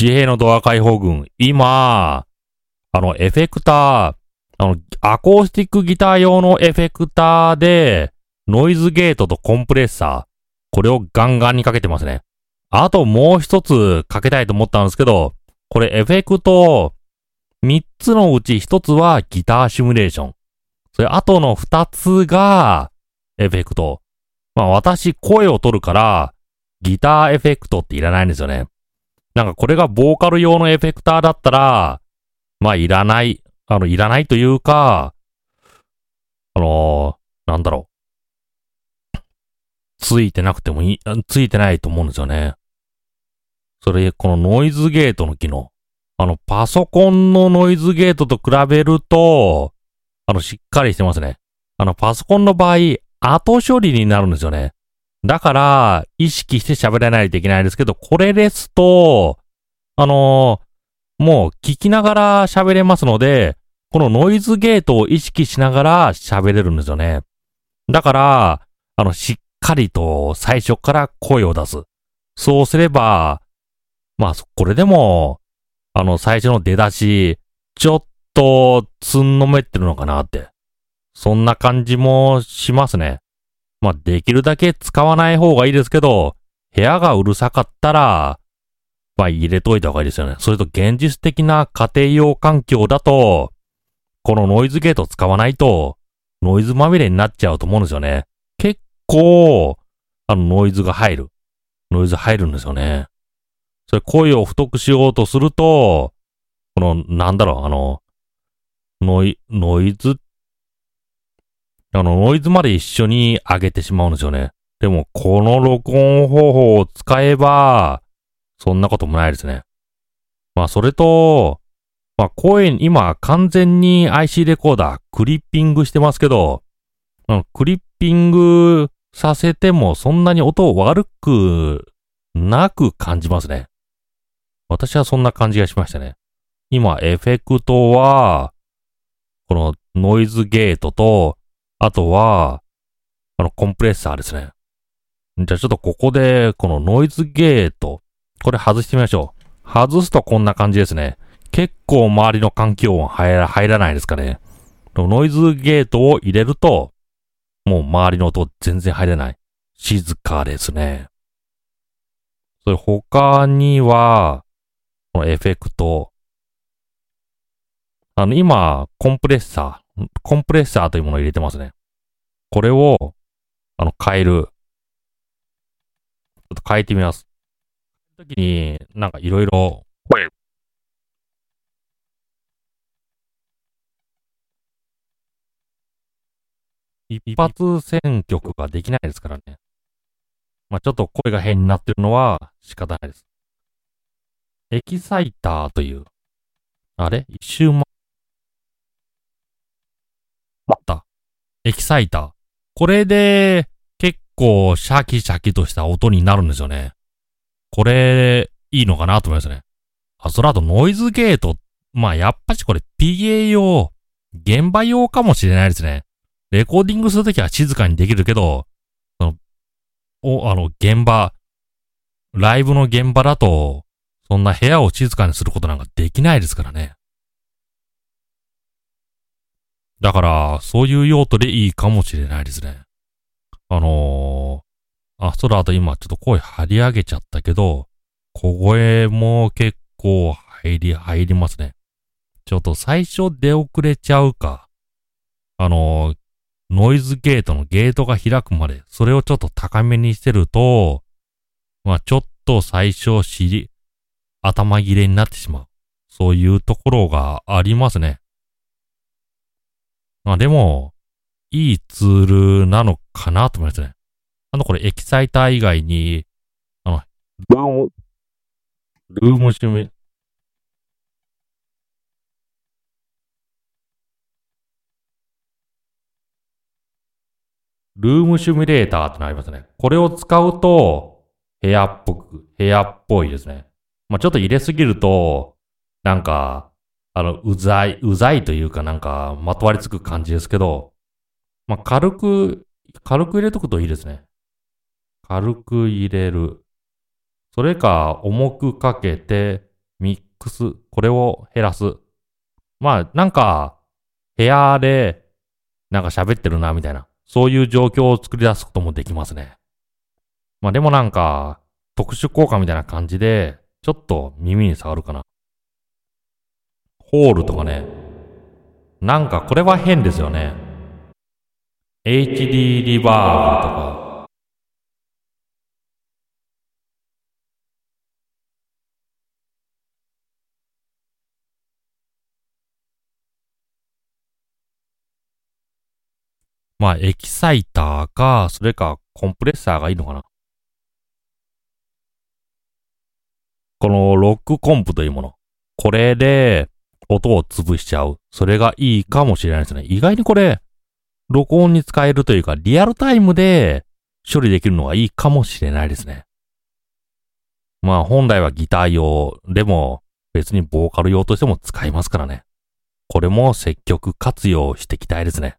自閉のドア解放軍、今、あの、エフェクター、あの、アコースティックギター用のエフェクターで、ノイズゲートとコンプレッサー、これをガンガンにかけてますね。あともう一つかけたいと思ったんですけど、これエフェクト、三つのうち一つはギターシミュレーション。それ、あとの二つが、エフェクト。まあ私、声を取るから、ギターエフェクトっていらないんですよね。なんかこれがボーカル用のエフェクターだったら、まあいらない、あの、いらないというか、あのー、なんだろう。ついてなくてもいい、ついてないと思うんですよね。それ、このノイズゲートの機能。あの、パソコンのノイズゲートと比べると、あの、しっかりしてますね。あの、パソコンの場合、後処理になるんですよね。だから、意識して喋らないといけないんですけど、これですと、あのー、もう聞きながら喋れますので、このノイズゲートを意識しながら喋れるんですよね。だから、あの、しっかりと最初から声を出す。そうすれば、まあ、これでも、あの、最初の出だし、ちょっと、つんのめってるのかなって。そんな感じもしますね。まあ、できるだけ使わない方がいいですけど、部屋がうるさかったら、まあ、入れといた方がいいですよね。それと現実的な家庭用環境だと、このノイズゲート使わないと、ノイズまみれになっちゃうと思うんですよね。結構、あの、ノイズが入る。ノイズ入るんですよね。それ声を太くしようとすると、この、なんだろう、あの、ノイ、ノイズっ、あの、ノイズまで一緒に上げてしまうんですよね。でも、この録音方法を使えば、そんなこともないですね。まあ、それと、まあ、声、今、完全に IC レコーダー、クリッピングしてますけど、クリッピングさせてもそんなに音悪くなく感じますね。私はそんな感じがしましたね。今、エフェクトは、このノイズゲートと、あとは、あの、コンプレッサーですね。じゃあちょっとここで、このノイズゲート、これ外してみましょう。外すとこんな感じですね。結構周りの環境音入ら入らないですかね。ノイズゲートを入れると、もう周りの音全然入れない。静かですね。それ他には、このエフェクト、あの、今、コンプレッサー、コンプレッサーというものを入れてますね。これを、あの、変える。ちょっと変えてみます。時に、なんかいろいろ、一発選曲ができないですからね。まあ、ちょっと声が変になってるのは仕方ないです。エキサイターという、あれ？一周ま、まった。エキサイター。これで、結構シャキシャキとした音になるんですよね。これ、いいのかなと思いますね。あ、それあとノイズゲート。まあ、やっぱしこれ PA 用、現場用かもしれないですね。レコーディングするときは静かにできるけど、その、お、あの、現場、ライブの現場だと、そんな部屋を静かにすることなんかできないですからね。だから、そういう用途でいいかもしれないですね。あのー、あ、それあと今ちょっと声張り上げちゃったけど、小声も結構入り、入りますね。ちょっと最初出遅れちゃうか。あのー、ノイズゲートのゲートが開くまで、それをちょっと高めにしてると、まあちょっと最初尻、頭切れになってしまう。そういうところがありますね。まあでも、いいツールなのかなと思いますね。あの、これエキサイター以外に、あの、ルーム、ルームシミュルームシミュレーターってのありますね。これを使うと、部屋っぽく、部屋っぽいですね。まあ、ちょっと入れすぎると、なんか、あの、うざい、うざいというかなんか、まとわりつく感じですけど、まあ、軽く、軽く入れとくといいですね。軽く入れる。それか、重くかけて、ミックス、これを減らす。まあ、なんか、部屋で、なんか喋ってるな、みたいな。そういう状況を作り出すこともできますね。まあでもなんか、特殊効果みたいな感じで、ちょっと耳に触るかな。ホールとかね。なんかこれは変ですよね。HD リバーブとか。まあ、エキサイターか、それかコンプレッサーがいいのかな。このロックコンプというもの。これで音を潰しちゃう。それがいいかもしれないですね。意外にこれ、録音に使えるというか、リアルタイムで処理できるのがいいかもしれないですね。まあ本来はギター用、でも別にボーカル用としても使いますからね。これも積極活用していきたいですね。